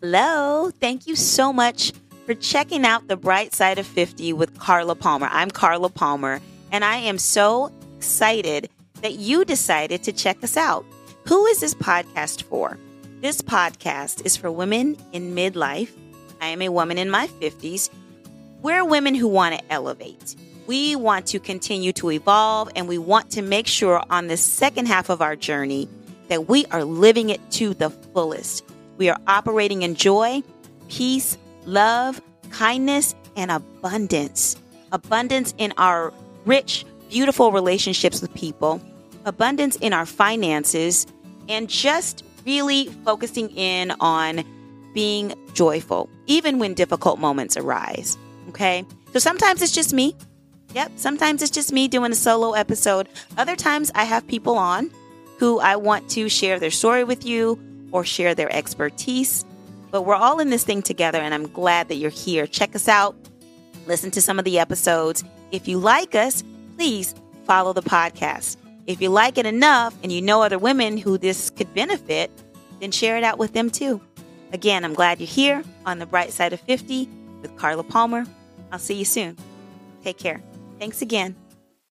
Hello. Thank you so much for checking out The Bright Side of 50 with Carla Palmer. I'm Carla Palmer, and I am so excited that you decided to check us out. Who is this podcast for? This podcast is for women in midlife. I am a woman in my 50s. We're women who want to elevate. We want to continue to evolve, and we want to make sure on the second half of our journey that we are living it to the fullest. We are operating in joy, peace, love, kindness, and abundance. Abundance in our rich, beautiful relationships with people, abundance in our finances, and just really focusing in on being joyful, even when difficult moments arise. Okay. So sometimes it's just me. Yep. Sometimes it's just me doing a solo episode. Other times I have people on who I want to share their story with you or share their expertise. But we're all in this thing together, and I'm glad that you're here. Check us out, listen to some of the episodes. If you like us, please follow the podcast. If you like it enough and you know other women who this could benefit, then share it out with them too. Again, I'm glad you're here on the bright side of 50 with Carla Palmer. I'll see you soon. Take care. Thanks again.